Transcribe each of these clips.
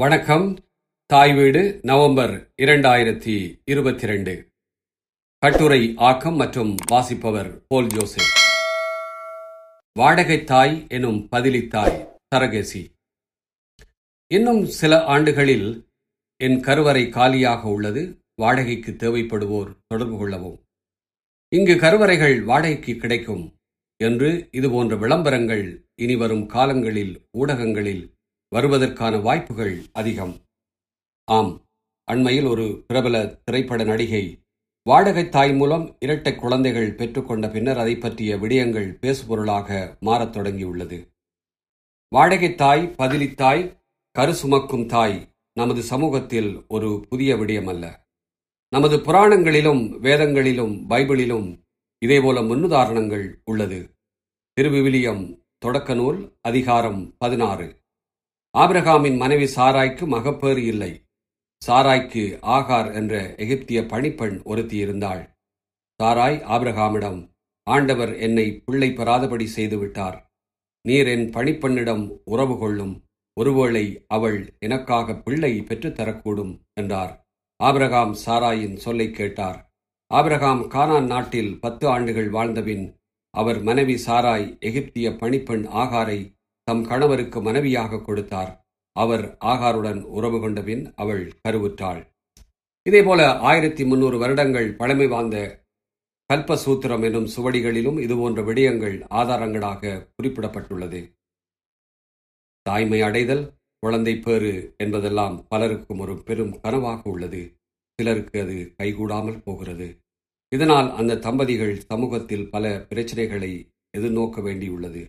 வணக்கம். தாய் வீடு நவம்பர் இரண்டாயிரத்தி இருபத்தி ரெண்டு கட்டுரை ஆக்கம் மற்றும் வாசிப்பவர் போல் ஜோசப். வாடகை தாய் எனும் பதிலித்தாய் சரகேசி. இன்னும் சில ஆண்டுகளில் என் கருவறை காலியாக உள்ளது. வாடகைக்கு தேவைப்படுவோர் தொடர்பு கொள்ளவும். இங்கு கருவறைகள் வாடகைக்கு கிடைக்கும் என்று இதுபோன்ற விளம்பரங்கள் இனி வரும் காலங்களில் ஊடகங்களில் வருவதற்கான வாய்ப்புகள் அதிகம். ஆம் அண்மையில் ஒரு பிரபல திரைப்பட நடிகை வாடகை தாய் மூலம் இரட்டை குழந்தைகள் பெற்றுக்கொண்ட பின்னர் அதை பற்றிய விடயங்கள் பேசுபொருளாக மாறத் தொடங்கியுள்ளது. வாடகை தாய் பதிலித்தாய் கரு சுமக்கும் தாய் நமது சமூகத்தில் ஒரு புதிய விடயம் அல்ல நமது புராணங்களிலும் வேதங்களிலும் பைபிளிலும் இதேபோல முன்னுதாரணங்கள் உள்ளது. திருவிவிலியம் தொடக்க நூல் அதிகாரம் பதினாறு. ஆபிரகாமின் மனைவி சாராய்க்கு மகப்பேறு இல்லை. சாராய்க்கு ஆகார் என்ற எகிப்திய பணிப்பெண் ஒருத்தி இருந்தாள் சாராய் ஆபிரகாமிடம் ஆண்டவர் என்னை பிள்ளை பெறாதபடி செய்துவிட்டார். நீர் என் பணிப்பெண்ணிடம் உறவு கொள்ளும். ஒருவேளை அவள் எனக்காக பிள்ளை பெற்றுத்தரக்கூடும் என்றார். ஆபிரகாம் சாராயின் சொல்லை கேட்டார். ஆபிரகாம் கானான் நாட்டில் பத்து ஆண்டுகள் வாழ்ந்தபின் அவர் மனைவி சாராய் எகிப்திய பணிப்பெண் ஆகாரை தம் கணவருக்கு மனைவியாக கொடுத்தார். அவர் ஆகாருடன் உறவு கொண்ட பின் அவள் கருவுற்றாள். இதேபோல ஆயிரத்தி முன்னூறு வருடங்கள் பழமை வாய்ந்த கல்பசூத்திரம் என்னும் சுவடிகளிலும் இதுபோன்ற விடயங்கள் ஆதாரங்களாக குறிப்பிடப்பட்டுள்ளது. தாய்மை அடைதல் குழந்தை பேறு என்பதெல்லாம் பலருக்கும் ஒரு பெரும் கனவாக உள்ளது. சிலருக்கு அது கைகூடாமல் போகிறது. இதனால் அந்த தம்பதிகள் சமூகத்தில் பல பிரச்சனைகளை எதிர்நோக்க வேண்டியுள்ளது.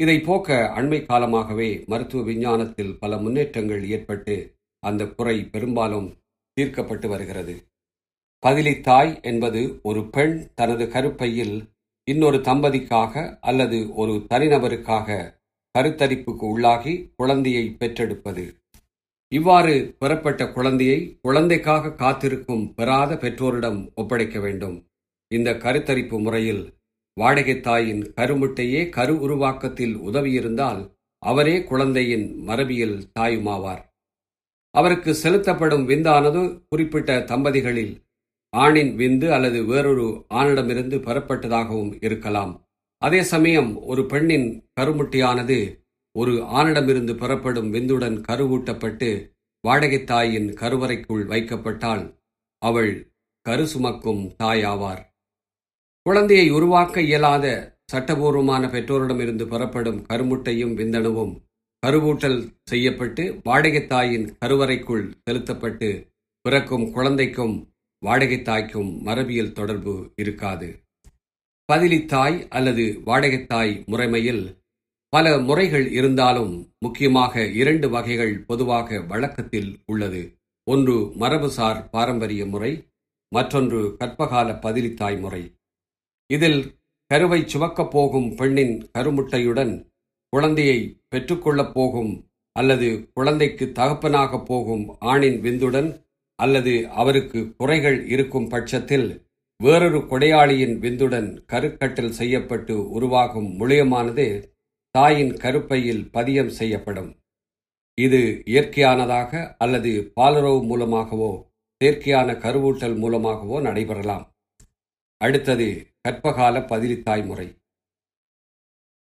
இதை போக்க அண்மை காலமாகவே மருத்துவ விஞ்ஞானத்தில் பல முன்னேற்றங்கள் ஏற்பட்டு அந்த குறை பெரும்பாலும் தீர்க்கப்பட்டு வருகிறது. பதிலித்தாய் என்பது ஒரு பெண் தனது கருப்பையில் இன்னொரு தம்பதிக்காக அல்லது ஒரு தனிநபருக்காக கருத்தரிப்புக்கு உள்ளாகி குழந்தையை பெற்றெடுப்பது. இவ்வாறு பெறப்பட்ட குழந்தையை குழந்தைக்காக காத்திருக்கும் பெறாத பெற்றோரிடம் ஒப்படைக்க வேண்டும். இந்த கருத்தரிப்பு முறையில் வாடகைத்தாயின் கருமுட்டையே கரு உருவாக்கத்தில் உதவியிருந்தால் அவரே குழந்தையின் மரபியல் தாயுமாவார். அவருக்கு செலுத்தப்படும் விந்தானது குறிப்பிட்ட தம்பதிகளில் ஆணின் விந்து அல்லது வேறொரு ஆணிடமிருந்து பெறப்பட்டதாகவும் இருக்கலாம். அதே சமயம் ஒரு பெண்ணின் கருமுட்டியானது ஒரு ஆணிடமிருந்து பெறப்படும் விந்துடன் கருவூட்டப்பட்டு வாடகை தாயின் கருவறைக்குள் வைக்கப்பட்டால் அவள் கரு சுமக்கும் தாயாவார். குழந்தையை உருவாக்க இயலாத சட்டபூர்வமான பெற்றோரிடமிருந்து பெறப்படும் கருமுட்டையும் விந்தணுவும் கருவூட்டல் செய்யப்பட்டு வாடகைத்தாயின் கருவறைக்குள் செலுத்தப்பட்டு பிறக்கும் குழந்தைக்கும் வாடகைத்தாய்க்கும் மரபியல் தொடர்பு இருக்காது. பதிலித்தாய் அல்லது வாடகைத்தாய் முறைமையில் பல முறைகள் இருந்தாலும் முக்கியமாக இரண்டு வகைகள் பொதுவாக வழக்கத்தில் உள்ளது. ஒன்று மரபுசார் பாரம்பரிய முறை மற்றொன்று கற்பகால பதிலித்தாய் முறை. இதில் கருவை சுமக்கப் போகும் பெண்ணின் கருமுட்டையுடன் குழந்தையை பெற்றுக்கொள்ளப் போகும் அல்லது குழந்தைக்கு தகப்பனாகப் போகும் ஆணின் விந்துடன் அல்லது அவருக்கு குறைகள் இருக்கும் பட்சத்தில் வேறொரு கொடையாளியின் விந்துடன் கருக்கட்டில் செய்யப்பட்டு உருவாகும் முழியமானது தாயின் கருப்பையில் பதியம் செய்யப்படும். இது இயற்கையானதாக அல்லது பாலுறவு மூலமாகவோ செயற்கையான கருவூட்டல் மூலமாகவோ நடைபெறலாம். அடுத்தது கற்பகால பதிலித்தாய் முறை.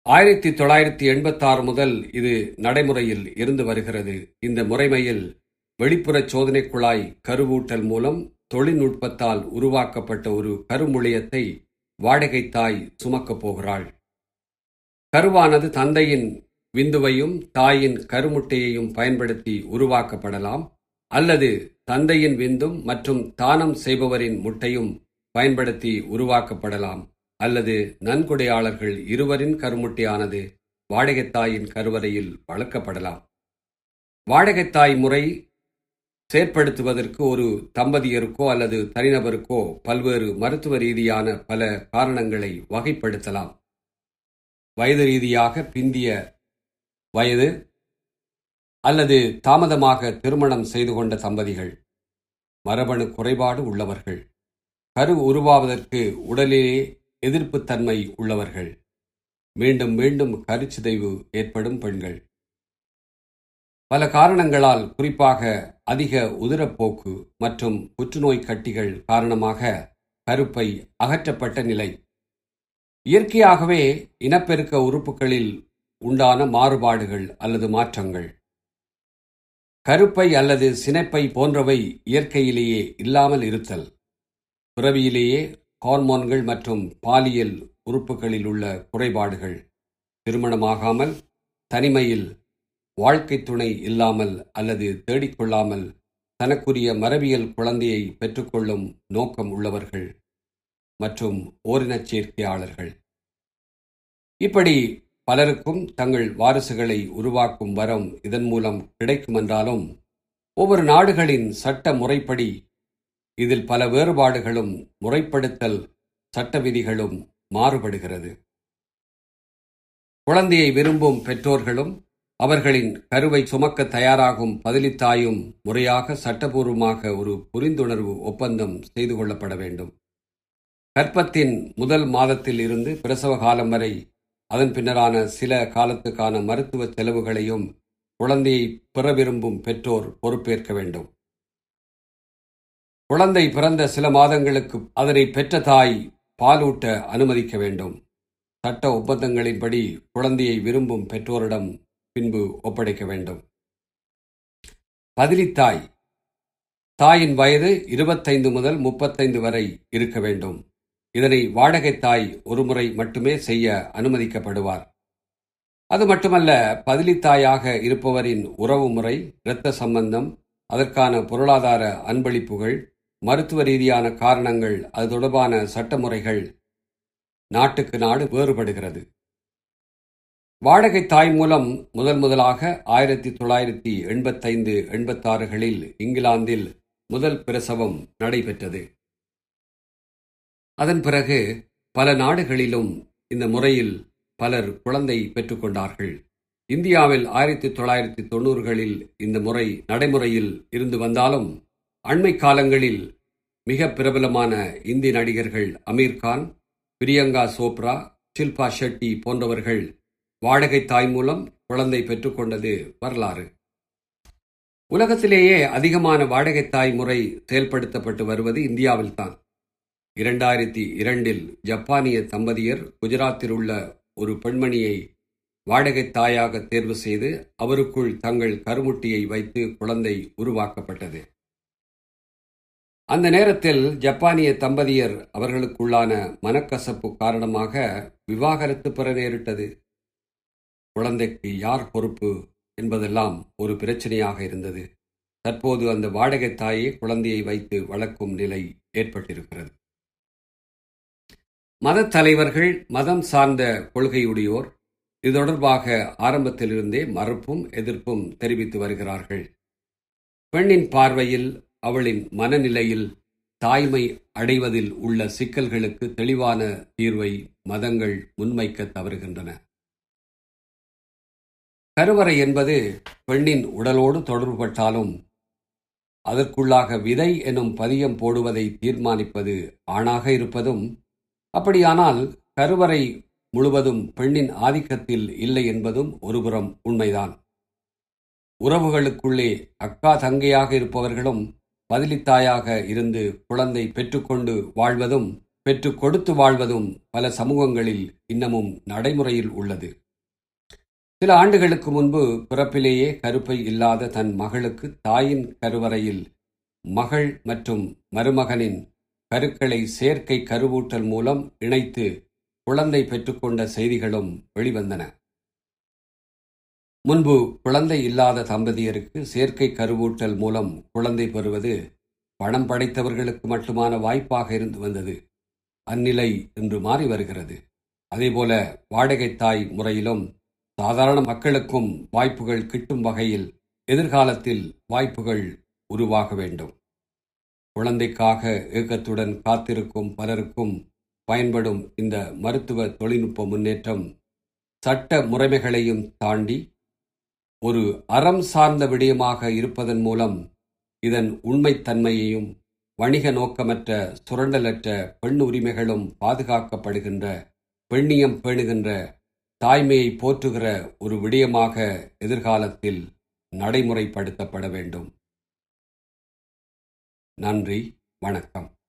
ஆயிரத்தி தொள்ளாயிரத்தி எண்பத்தாறு முதல் இது நடைமுறையில் இருந்து வருகிறது. இந்த முறைமையில் வெளிப்புற சோதனை குழாய் கருவூட்டல் மூலம் தொழில்நுட்பத்தால் உருவாக்கப்பட்ட ஒரு கருமுளியத்தை வாடகை தாய் சுமக்கப் போகிறாள். கருவானது தந்தையின் விந்துவையும் தாயின் கருமுட்டையையும் பயன்படுத்தி உருவாக்கப்படலாம். அல்லது தந்தையின் விந்தும் மற்றும் தானம் செய்பவரின் முட்டையும் பயன்படுத்தி உருவாக்கப்படலாம். அல்லது நன்கொடையாளர்கள் இருவரின் கருமுட்டையானது வாடகைத்தாயின் கருவறையில் வளர்க்கப்படலாம். வாடகைத்தாய் முறை செயற்படுத்துவதற்கு ஒரு தம்பதியருக்கோ அல்லது தனிநபருக்கோ பல்வேறு மருத்துவ ரீதியான பல காரணங்களை வகைப்படுத்தலாம். வயது ரீதியாக பிந்திய வயது அல்லது தாமதமாக திருமணம் செய்து கொண்ட தம்பதிகள். மரபணு குறைபாடு உள்ளவர்கள். கரு உருவாவதற்கு உடலிலே எதிர்ப்புத்தன்மை உள்ளவர்கள். மீண்டும் மீண்டும் கருச்சிதைவு ஏற்படும் பெண்கள். பல காரணங்களால் குறிப்பாக அதிக உதிரப்போக்கு மற்றும் புற்றுநோய் கட்டிகள் காரணமாக கருப்பை அகற்றப்பட்ட நிலை. இயற்கையாகவே இனப்பெருக்க உறுப்புகளில் உண்டான மாறுபாடுகள் அல்லது மாற்றங்கள். கருப்பை அல்லது சினைப்பை போன்றவை இயற்கையிலேயே இல்லாமல் இருத்தல். பிறவியிலேயே ஹார்மோன்கள் மற்றும் பாலியல் உறுப்புகளில் உள்ள குறைபாடுகள் திருமணமாகாமல் தனிமையில் வாழ்க்கை துணை இல்லாமல் அல்லது தேடிக்கொள்ளாமல் தனக்குரிய மரபியல் குழந்தையை பெற்றுக்கொள்ளும் நோக்கம் உள்ளவர்கள் மற்றும் ஓரினச் சேர்க்கையாளர்கள். இப்படி பலருக்கும் தங்கள் வாரிசுகளை உருவாக்கும் வரம் இதன் மூலம் கிடைக்கும் என்றாலும் ஒவ்வொரு நாடுகளின் சட்ட முறைப்படி இதில் பல வேறுபாடுகளும் முறைப்படுத்தல் சட்ட விதிகளும் மாறுபடுகிறது. குழந்தையை விரும்பும் பெற்றோர்களும் அவர்களின் கருவை சுமக்க தயாராகும் பதிலித்தாயும் முறையாக சட்டபூர்வமாக ஒரு புரிந்துணர்வு ஒப்பந்தம் செய்து கொள்ளப்பட வேண்டும். கற்பத்தின் முதல் மாதத்தில் இருந்து பிரசவ காலம் வரை அதன் பின்னரான சில காலத்துக்கான மருத்துவ செலவுகளையும் குழந்தையை பெற விரும்பும் பெற்றோர் பொறுப்பேற்க வேண்டும். குழந்தை பிறந்த சில மாதங்களுக்கு அதனை பெற்ற தாய் பாலூட்ட அனுமதிக்க வேண்டும். சட்ட ஒப்பந்தங்களின்படி குழந்தையை விரும்பும் பெற்றோரிடம் பின்பு ஒப்படைக்க வேண்டும். பதிலித்தாய் தாயின் வயது இருபத்தைந்து முதல் முப்பத்தைந்து வரை இருக்க வேண்டும். இதனை வாடகை தாய் ஒருமுறை மட்டுமே செய்ய அனுமதிக்கப்படுவார். அது மட்டுமல்ல பதிலித்தாயாக இருப்பவரின் உறவு முறை இரத்த சம்பந்தம் அதற்கான பொருளாதார அன்பளிப்புகள் மருத்துவ ரீதியான காரணங்கள் அது தொடர்பான சட்டமுறைகள் நாட்டுக்கு நாடு வேறுபடுகிறது. வாடகை தாய் மூலம் முதல் முதலாக ஆயிரத்தி தொள்ளாயிரத்தி எண்பத்தைந்து எண்பத்தாறுகளில் இங்கிலாந்தில் முதல் பிரசவம் நடைபெற்றது. அதன் பிறகு பல நாடுகளிலும் இந்த முறையில் பலர் குழந்தை பெற்றுக்கொண்டார்கள் இந்தியாவில் ஆயிரத்தி தொள்ளாயிரத்தி தொண்ணூறுகளில் இந்த முறை நடைமுறையில் இருந்து வந்தாலும் அண்மை காலங்களில் மிக பிரபலமான இந்தி நடிகர்கள் அமீர்கான் பிரியங்கா சோப்ரா ஷில்பா ஷெட்டி போன்றவர்கள் வாடகை தாய் மூலம் குழந்தை பெற்றுக்கொண்டது வரலாறு. உலகத்திலேயே அதிகமான வாடகை தாய் முறை செயல்படுத்தப்பட்டு வருவது இந்தியாவில்தான் இரண்டாயிரத்தி இரண்டில் ஜப்பானிய தம்பதியர் குஜராத்தில் உள்ள ஒரு பெண்மணியை வாடகை தாயாக தேர்வு செய்து அவருக்குள் தங்கள் கருமுட்டியை வைத்து குழந்தை உருவாக்கப்பட்டது. அந்த நேரத்தில் ஜப்பானிய தம்பதியர் அவர்களுக்குள்ளான மனக்கசப்பு காரணமாக விவாகரத்து பெற நேரிட்டது. குழந்தைக்கு யார் பொறுப்பு என்பதெல்லாம் ஒரு பிரச்சனையாக இருந்தது. தற்போது அந்த வாடகை தாயே குழந்தையை வைத்து வளர்க்கும் நிலை ஏற்பட்டிருக்கிறது. மத தலைவர்கள் மதம் சார்ந்த கொள்கையுடையோர் இது தொடர்பாக ஆரம்பத்திலிருந்தே மறுப்பும் எதிர்ப்பும் தெரிவித்து வருகிறார்கள். பெண்ணின் பார்வையில் அவளின் மனநிலையில் தாய்மை அடைவதில் உள்ள சிக்கல்களுக்கு தெளிவான தீர்வை மதங்கள் முன்வைக்க தவறுகின்றன. கருவறை என்பது பெண்ணின் உடலோடு தொடர்புபட்டாலும் அதற்குள்ளாக விதை எனும் பதியம் போடுவதை தீர்மானிப்பது ஆணாக இருப்பதும் அப்படியானால் கருவறை முழுவதும் பெண்ணின் ஆதிக்கத்தில் இல்லை என்பதும் ஒருபுறம் உண்மைதான். உறவுகளுக்குள்ளே அக்கா தங்கையாக இருப்பவர்களும் பதிலித்தாயாக இருந்து குழந்தை பெற்றுக்கொண்டு வாழ்வதும் பெற்று கொடுத்து வாழ்வதும் பல சமூகங்களில் இன்னமும் நடைமுறையில் உள்ளது. சில ஆண்டுகளுக்கு முன்பு பிறப்பிலேயே கருப்பை இல்லாத தன் மகளுக்கு தாயின் கருவறையில் மகள் மற்றும் மருமகனின் கருக்களை செயற்கை கருவூட்டல் மூலம் இணைத்து குழந்தை பெற்றுக்கொண்ட செய்திகளும் வெளிவந்தன. முன்பு குழந்தை இல்லாத தம்பதியருக்கு செயற்கை கருவூட்டல் மூலம் குழந்தை பெறுவது பணம் படைத்தவர்களுக்கு மட்டுமான வாய்ப்பாக இருந்து வந்தது. அந்நிலை இன்று மாறி வருகிறது. அதேபோல வாடகை தாய் முறையிலும் சாதாரண மக்களுக்கும் வாய்ப்புகள் கிட்டும் வகையில் எதிர்காலத்தில் வாய்ப்புகள் உருவாக வேண்டும். குழந்தைக்காக ஏக்கத்துடன் காத்திருக்கும் பலருக்கும் பயன்படும் இந்த மருத்துவ தொழில்நுட்ப முன்னேற்றம் சட்ட முறைமைகளையும் தாண்டி ஒரு அறம் சார்ந்த விடயமாக இருப்பதன் மூலம் இதன் உண்மைத்தன்மையையும் வணிக நோக்கமற்ற சுரண்டலற்ற பெண் உரிமைகளும் பாதுகாக்கப்படுகின்ற பெண்ணியம் பேணுகின்ற தாய்மையை போற்றுகிற ஒரு விடயமாக எதிர்காலத்தில் நடைமுறைப்படுத்தப்பட வேண்டும். நன்றி வணக்கம்.